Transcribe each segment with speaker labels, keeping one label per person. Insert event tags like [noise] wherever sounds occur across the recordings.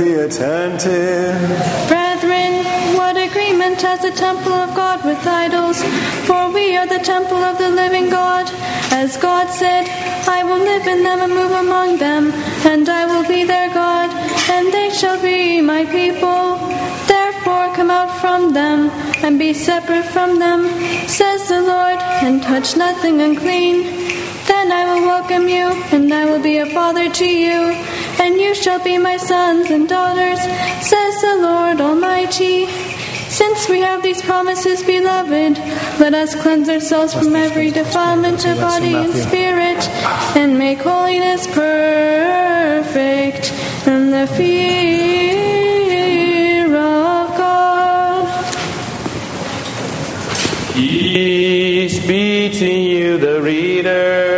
Speaker 1: be attentive.
Speaker 2: Brethren, what agreement has the temple of God with idols? For we are the temple of the living God. As God said, I will live in them and move among them, and I will be their God, and they shall be my people. Therefore, come out from them and be separate from them, says the Lord, and touch nothing unclean. Then I will welcome you, and I will be a father to you, and you shall be my sons and daughters, says the Lord Almighty. Since we have these promises, beloved, let us cleanse ourselves from every defilement of body and spirit, and make holiness perfect in the fear of God.
Speaker 3: Peace be to you, the reader.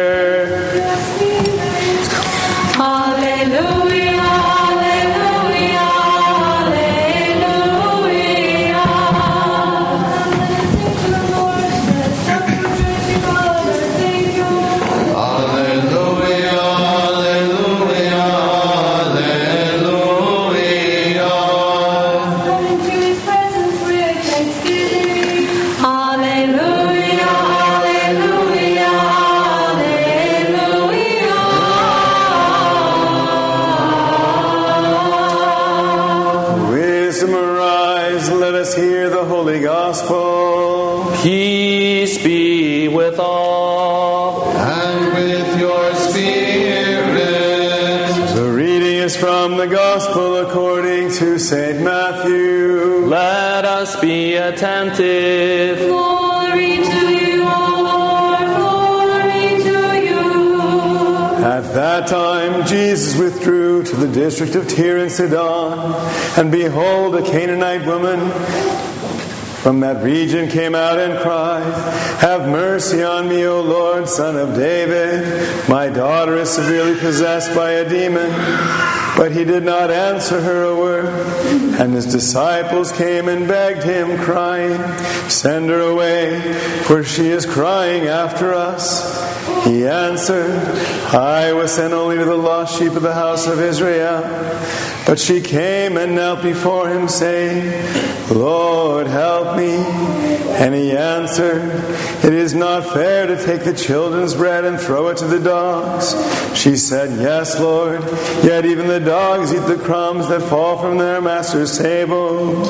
Speaker 1: According to St. Matthew.
Speaker 3: Let us be attentive.
Speaker 2: Glory to you, Lord, glory to you.
Speaker 1: At that time, Jesus withdrew to the district of Tyre and Sidon, and behold, a Canaanite woman from that region came out and cried, Have mercy on me, O Lord, son of David. My daughter is severely possessed by a demon. But he did not answer her a word. And his disciples came and begged him, crying, Send her away, for she is crying after us. He answered, I was sent only to the lost sheep of the house of Israel. But she came and knelt before him, saying, Lord, help me. And he answered, It is not fair to take the children's bread and throw it to the dogs. She said, Yes, Lord, yet even the dogs eat the crumbs that fall from their master's table.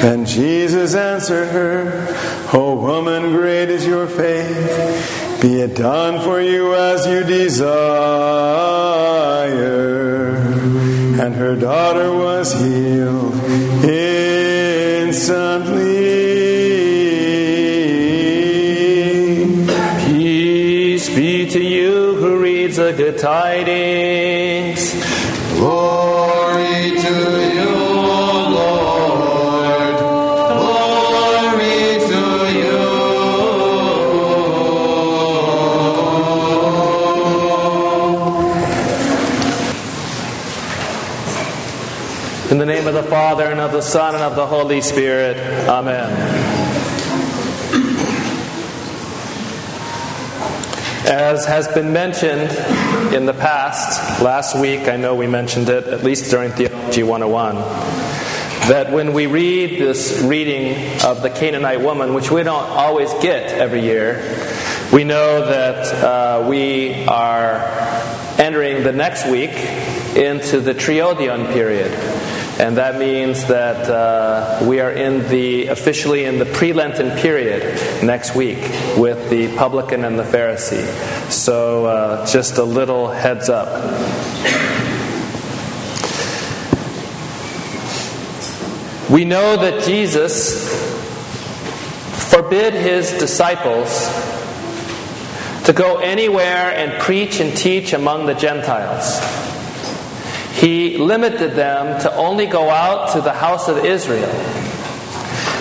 Speaker 1: Then Jesus answered her, O woman, great is your faith. Be it done for you as you desire. And her daughter was healed instantly.
Speaker 3: Peace be to you who reads the good tidings.
Speaker 4: Glory
Speaker 3: Father, and of the Son, and of the Holy Spirit. Amen. As has been mentioned in the past, last week I know we mentioned it, at least during Theology 101, that when we read this reading of the Canaanite woman, which we don't always get every year, we know that uh, we are entering the next week into the Triodion period. And that means that uh, we are in the officially in the pre-Lenten period next week with the publican and the Pharisee. So uh, just a little heads up. We know that Jesus forbid his disciples to go anywhere and preach and teach among the Gentiles. He limited them to only go out to the house of Israel.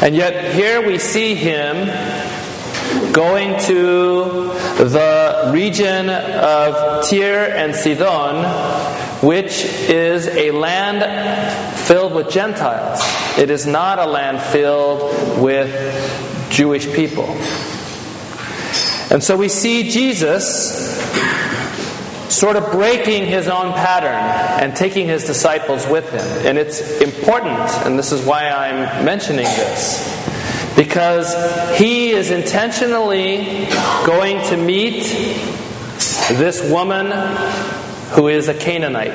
Speaker 3: And yet, here we see him going to the region of Tyre and Sidon, which is a land filled with Gentiles. It is not a land filled with Jewish people. And so we see Jesus sort of breaking his own pattern and taking his disciples with him. And it's important, and this is why I'm mentioning this, because he is intentionally going to meet this woman who is a Canaanite.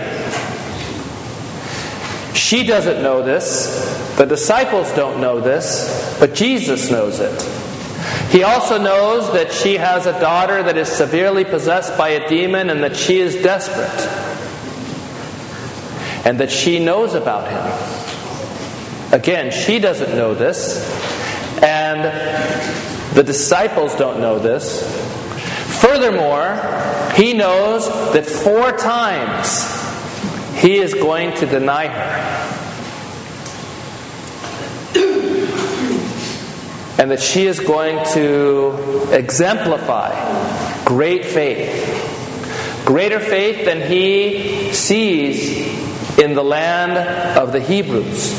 Speaker 3: She doesn't know this, the disciples don't know this, but Jesus knows it. He also knows that she has a daughter that is severely possessed by a demon and that she is desperate. And that she knows about him. Again, she doesn't know this, and the disciples don't know this. Furthermore, he knows that four times he is going to deny her. And that she is going to exemplify great faith. Greater faith than he sees in the land of the Hebrews.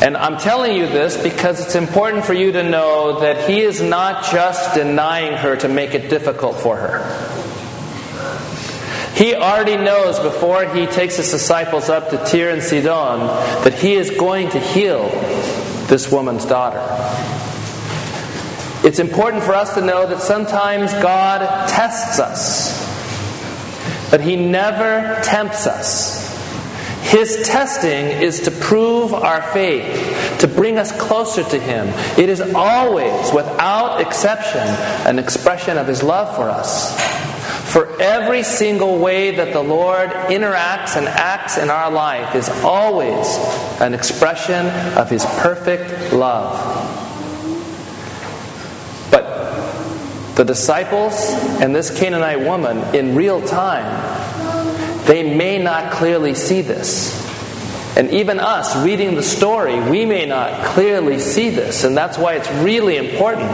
Speaker 3: And I'm telling you this because it's important for you to know that he is not just denying her to make it difficult for her. He already knows before he takes his disciples up to Tyre and Sidon that he is going to heal this woman's daughter. It's important for us to know that sometimes God tests us, but He never tempts us. His testing is to prove our faith, to bring us closer to Him. It is always, without exception, an expression of His love for us. For every single way that the Lord interacts and acts in our life is always an expression of His perfect love. But the disciples and this Canaanite woman, in real time, they may not clearly see this. And even us reading the story, we may not clearly see this. And that's why it's really important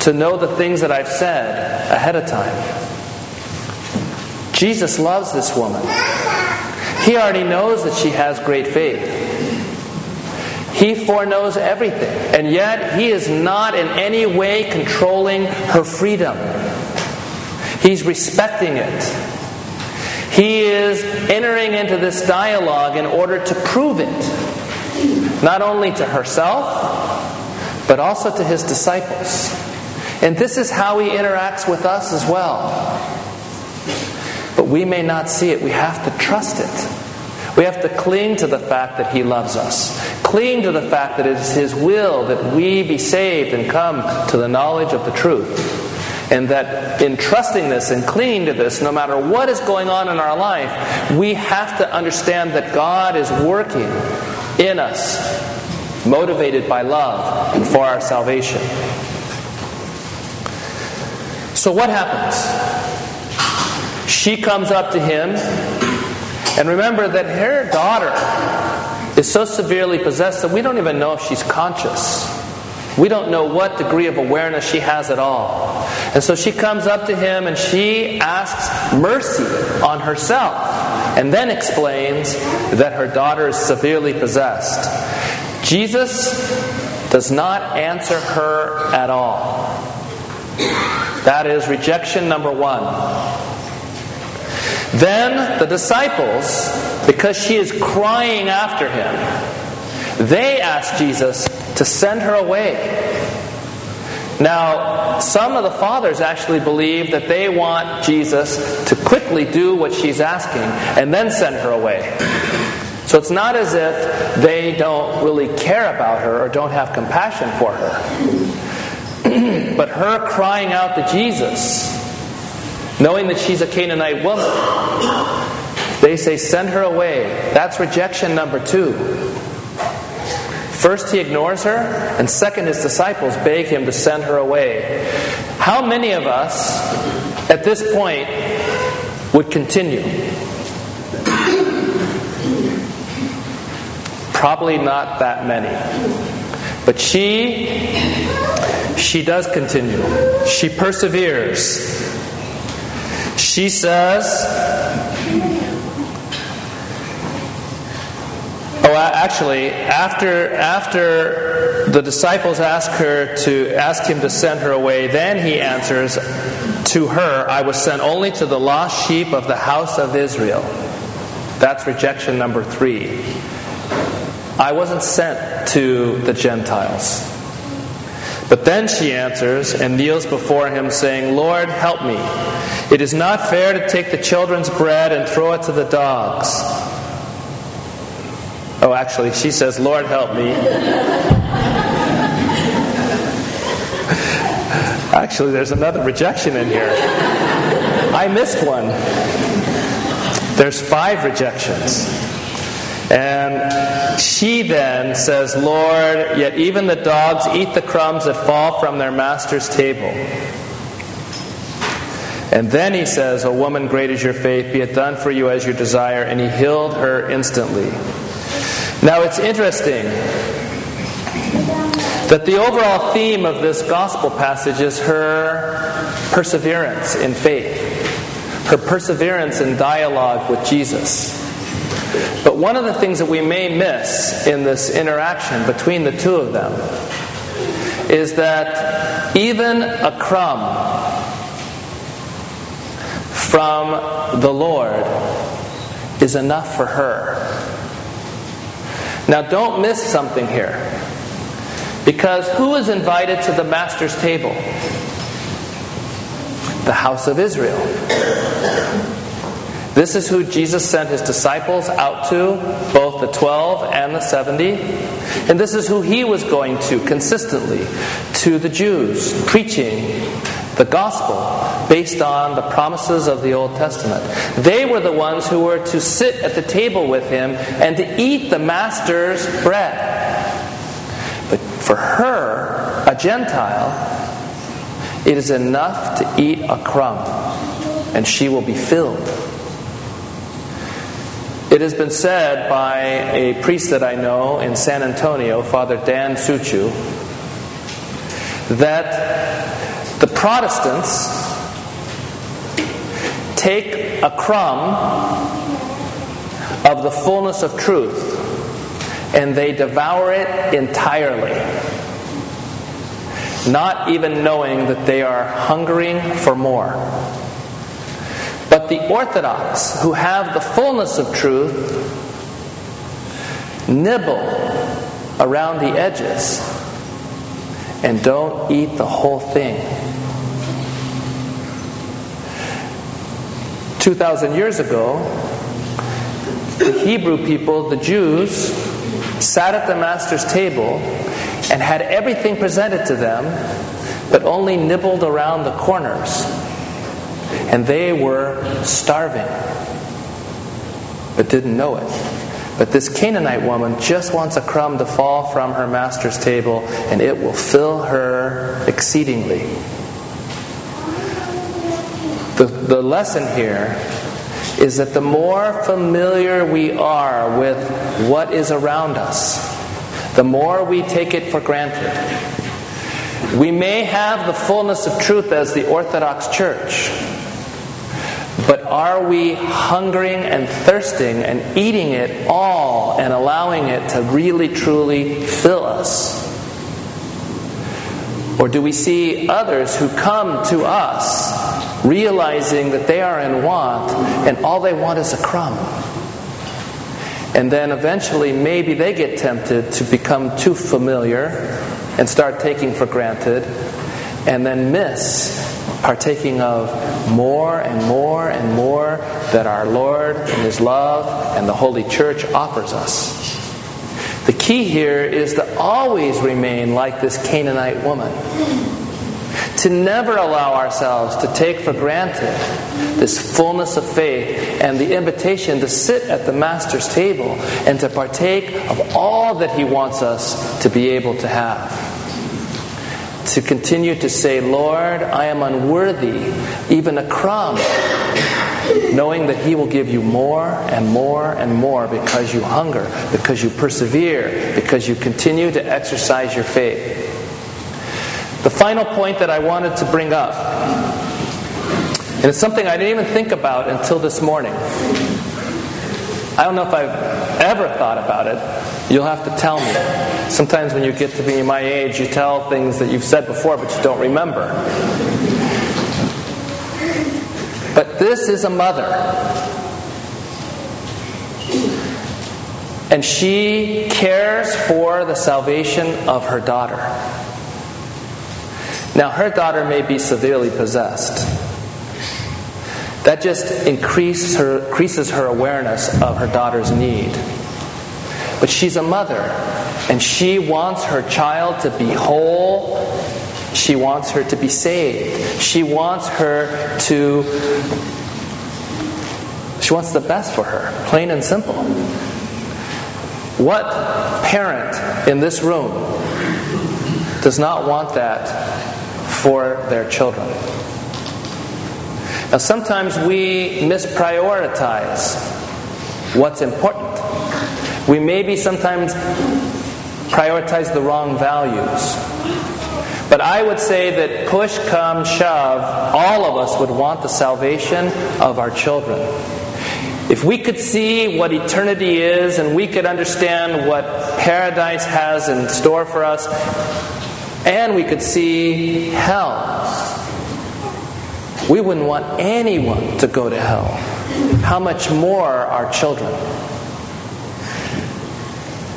Speaker 3: to know the things that I've said ahead of time. Jesus loves this woman. He already knows that she has great faith. He foreknows everything, and yet He is not in any way controlling her freedom. He's respecting it. He is entering into this dialogue in order to prove it, not only to herself, but also to His disciples. And this is how He interacts with us as well. But we may not see it. We have to trust it. We have to cling to the fact that He loves us. Cling to the fact that it is His will that we be saved and come to the knowledge of the truth. And that in trusting this and clinging to this, no matter what is going on in our life, we have to understand that God is working in us, motivated by love and for our salvation. So, what happens? She comes up to him, and remember that her daughter is so severely possessed that we don't even know if she's conscious. We don't know what degree of awareness she has at all. And so she comes up to him and she asks mercy on herself and then explains that her daughter is severely possessed. Jesus does not answer her at all. That is rejection number one. Then the disciples, because she is crying after him, they ask Jesus to send her away. Now, some of the fathers actually believe that they want Jesus to quickly do what she's asking and then send her away. So it's not as if they don't really care about her or don't have compassion for her. [clears throat] but her crying out to Jesus knowing that she's a Canaanite woman. They say, send her away. That's rejection number two. First, he ignores her, and second, his disciples beg him to send her away. How many of us at this point would continue? Probably not that many. But she, she does continue. She perseveres. She says, Oh, actually, after after the disciples ask her to ask him to send her away, then he answers to her, "I was sent only to the lost sheep of the house of Israel." That's rejection number three. I wasn't sent to the Gentiles. But then she answers and kneels before him, saying, Lord, help me. It is not fair to take the children's bread and throw it to the dogs. Oh, actually, she says, Lord, help me. [laughs] actually, there's another rejection in here. I missed one. There's five rejections. And she then says, Lord, yet even the dogs eat the crumbs that fall from their master's table. And then he says, O woman, great is your faith, be it done for you as you desire. And he healed her instantly. Now it's interesting that the overall theme of this gospel passage is her perseverance in faith, her perseverance in dialogue with Jesus. But one of the things that we may miss in this interaction between the two of them is that even a crumb from the Lord is enough for her. Now, don't miss something here. Because who is invited to the Master's table? The house of Israel. This is who Jesus sent his disciples out to, both the 12 and the 70. And this is who he was going to consistently to the Jews, preaching the gospel based on the promises of the Old Testament. They were the ones who were to sit at the table with him and to eat the master's bread. But for her, a Gentile, it is enough to eat a crumb and she will be filled. It has been said by a priest that I know in San Antonio, Father Dan Suchu, that the Protestants take a crumb of the fullness of truth and they devour it entirely, not even knowing that they are hungering for more. But the Orthodox, who have the fullness of truth, nibble around the edges and don't eat the whole thing. 2,000 years ago, the Hebrew people, the Jews, sat at the Master's table and had everything presented to them, but only nibbled around the corners and they were starving, but didn't know it. But this Canaanite woman just wants a crumb to fall from her master's table, and it will fill her exceedingly. The, the lesson here is that the more familiar we are with what is around us, the more we take it for granted. We may have the fullness of truth as the Orthodox Church, but are we hungering and thirsting and eating it all and allowing it to really truly fill us? Or do we see others who come to us realizing that they are in want and all they want is a crumb? And then eventually, maybe they get tempted to become too familiar and start taking for granted and then miss partaking of more and more and more that our Lord and His love and the Holy Church offers us. The key here is to always remain like this Canaanite woman. To never allow ourselves to take for granted this fullness of faith and the invitation to sit at the Master's table and to partake of all that He wants us to be able to have to continue to say, Lord, I am unworthy, even a crumb, knowing that He will give you more and more and more because you hunger, because you persevere, because you continue to exercise your faith. The final point that I wanted to bring up, and it's something I didn't even think about until this morning. I don't know if I've ever thought about it, you'll have to tell me. Sometimes when you get to be my age, you tell things that you've said before, but you don't remember. But this is a mother. And she cares for the salvation of her daughter. Now, her daughter may be severely possessed. That just increases her, increases her awareness of her daughter's need. But she's a mother, and she wants her child to be whole. She wants her to be saved. She wants her to. She wants the best for her, plain and simple. What parent in this room does not want that for their children? Now, sometimes we misprioritize what's important. We maybe sometimes prioritize the wrong values. But I would say that push come shove, all of us would want the salvation of our children. If we could see what eternity is and we could understand what paradise has in store for us, and we could see hell, we wouldn't want anyone to go to hell. How much more our children?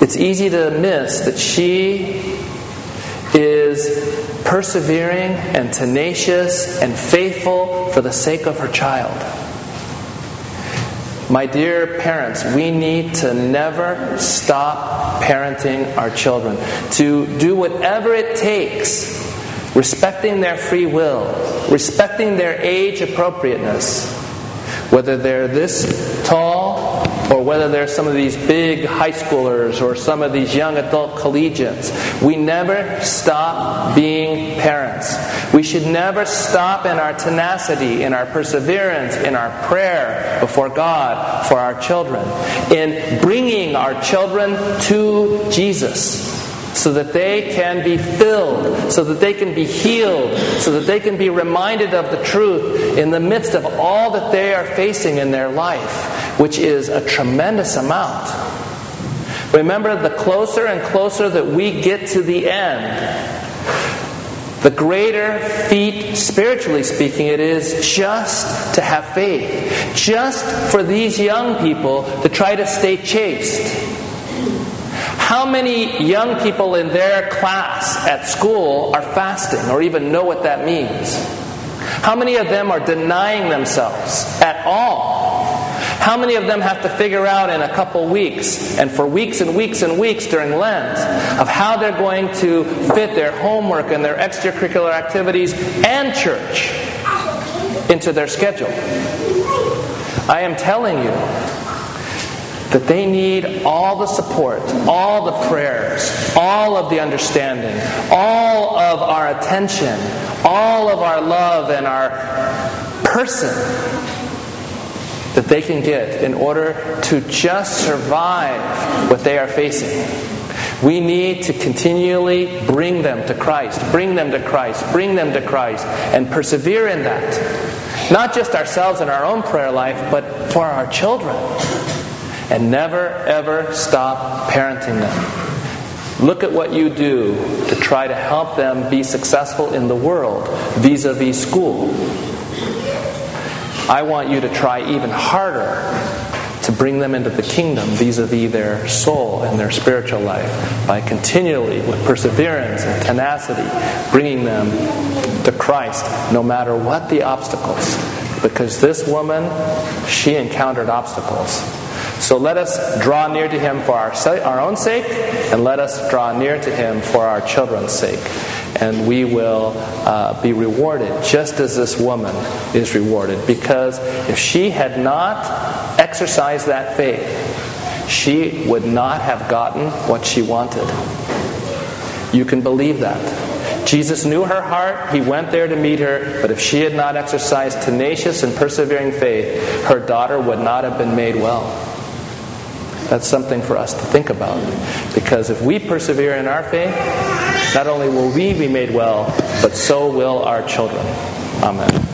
Speaker 3: It's easy to miss that she is persevering and tenacious and faithful for the sake of her child. My dear parents, we need to never stop parenting our children, to do whatever it takes respecting their free will, respecting their age appropriateness, whether they're this tall or whether they're some of these big high schoolers or some of these young adult collegiates. We never stop being parents. We should never stop in our tenacity, in our perseverance, in our prayer before God for our children, in bringing our children to Jesus so that they can be filled, so that they can be healed, so that they can be reminded of the truth in the midst of all that they are facing in their life, which is a tremendous amount. Remember, the closer and closer that we get to the end, the greater feat, spiritually speaking, it is just to have faith. Just for these young people to try to stay chaste how many young people in their class at school are fasting or even know what that means? How many of them are denying themselves at all? How many of them have to figure out in a couple weeks, and for weeks and weeks and weeks during Lent, of how they're going to fit their homework and their extracurricular activities and church into their schedule? I am telling you, that they need all the support, all the prayers, all of the understanding, all of our attention, all of our love and our person that they can get in order to just survive what they are facing. We need to continually bring them to Christ, bring them to Christ, bring them to Christ, and persevere in that. Not just ourselves in our own prayer life, but for our children and never ever stop parenting them. Look at what you do to try to help them be successful in the world vis a vis school. I want you to try even harder to bring them into the kingdom vis a vis their soul and their spiritual life by continually, with perseverance and tenacity, bringing them to Christ no matter what the obstacles. Because this woman, she encountered obstacles. So let us draw near to him for our, our own sake, and let us draw near to him for our children's sake. And we will uh, be rewarded just as this woman is rewarded. Because if she had not exercised that faith, she would not have gotten what she wanted. You can believe that. Jesus knew her heart. He went there to meet her. But if she had not exercised tenacious and persevering faith, her daughter would not have been made well. That's something for us to think about. Because if we persevere in our faith, not only will we be made well, but so will our children. Amen.